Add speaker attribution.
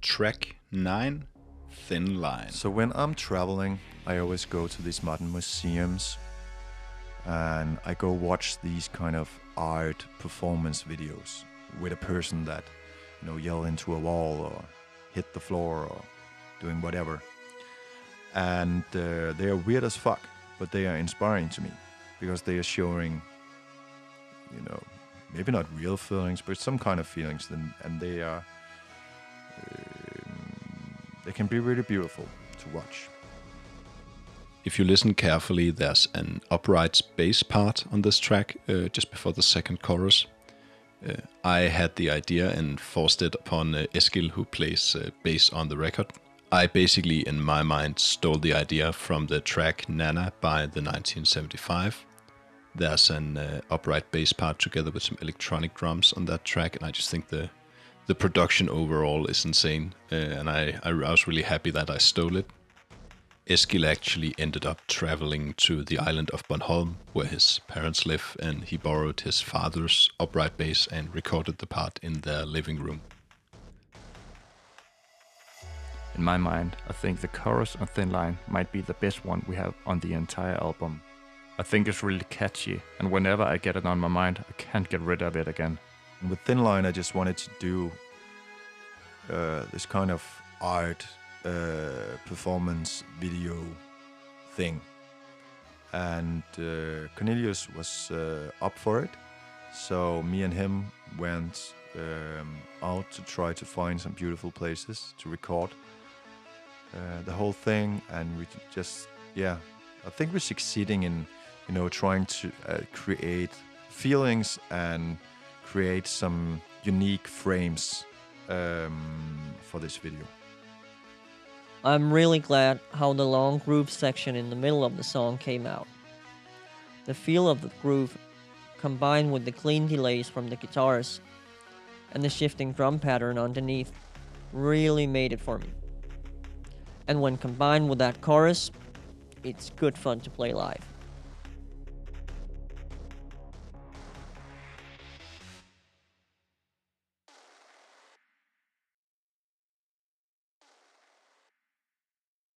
Speaker 1: Track 9 Thin Line.
Speaker 2: So when I'm traveling, I always go to these modern museums and I go watch these kind of art performance videos with a person that, you know, yell into a wall or hit the floor or doing whatever. And uh, they are weird as fuck, but they are inspiring to me because they are showing, you know, maybe not real feelings, but some kind of feelings, and, and they are, um, they can be really beautiful to watch.
Speaker 1: If you listen carefully, there's an upright bass part on this track uh, just before the second chorus. Uh, I had the idea and forced it upon uh, Eskil, who plays uh, bass on the record. I basically, in my mind, stole the idea from the track Nana by the 1975. There's an uh, upright bass part together with some electronic drums on that track, and I just think the the production overall is insane. Uh, and I, I I was really happy that I stole it. Eskil actually ended up traveling to the island of Bornholm, where his parents live, and he borrowed his father's upright bass and recorded the part in their living room.
Speaker 3: In my mind, I think the chorus on Thin Line might be the best one we have on the entire album. I think it's really catchy, and whenever I get it on my mind, I can't get rid of it again.
Speaker 2: And with Thin Line, I just wanted to do uh, this kind of art uh, performance video thing. And uh, Cornelius was uh, up for it. So me and him went um, out to try to find some beautiful places to record uh, the whole thing. And we just, yeah, I think we're succeeding in, you know, trying to uh, create feelings and create some unique frames um, for this video.
Speaker 4: I'm really glad how the long groove section in the middle of the song came out. The feel of the groove, combined with the clean delays from the guitars and the shifting drum pattern underneath, really made it for me. And when combined with that chorus, it's good fun to play live.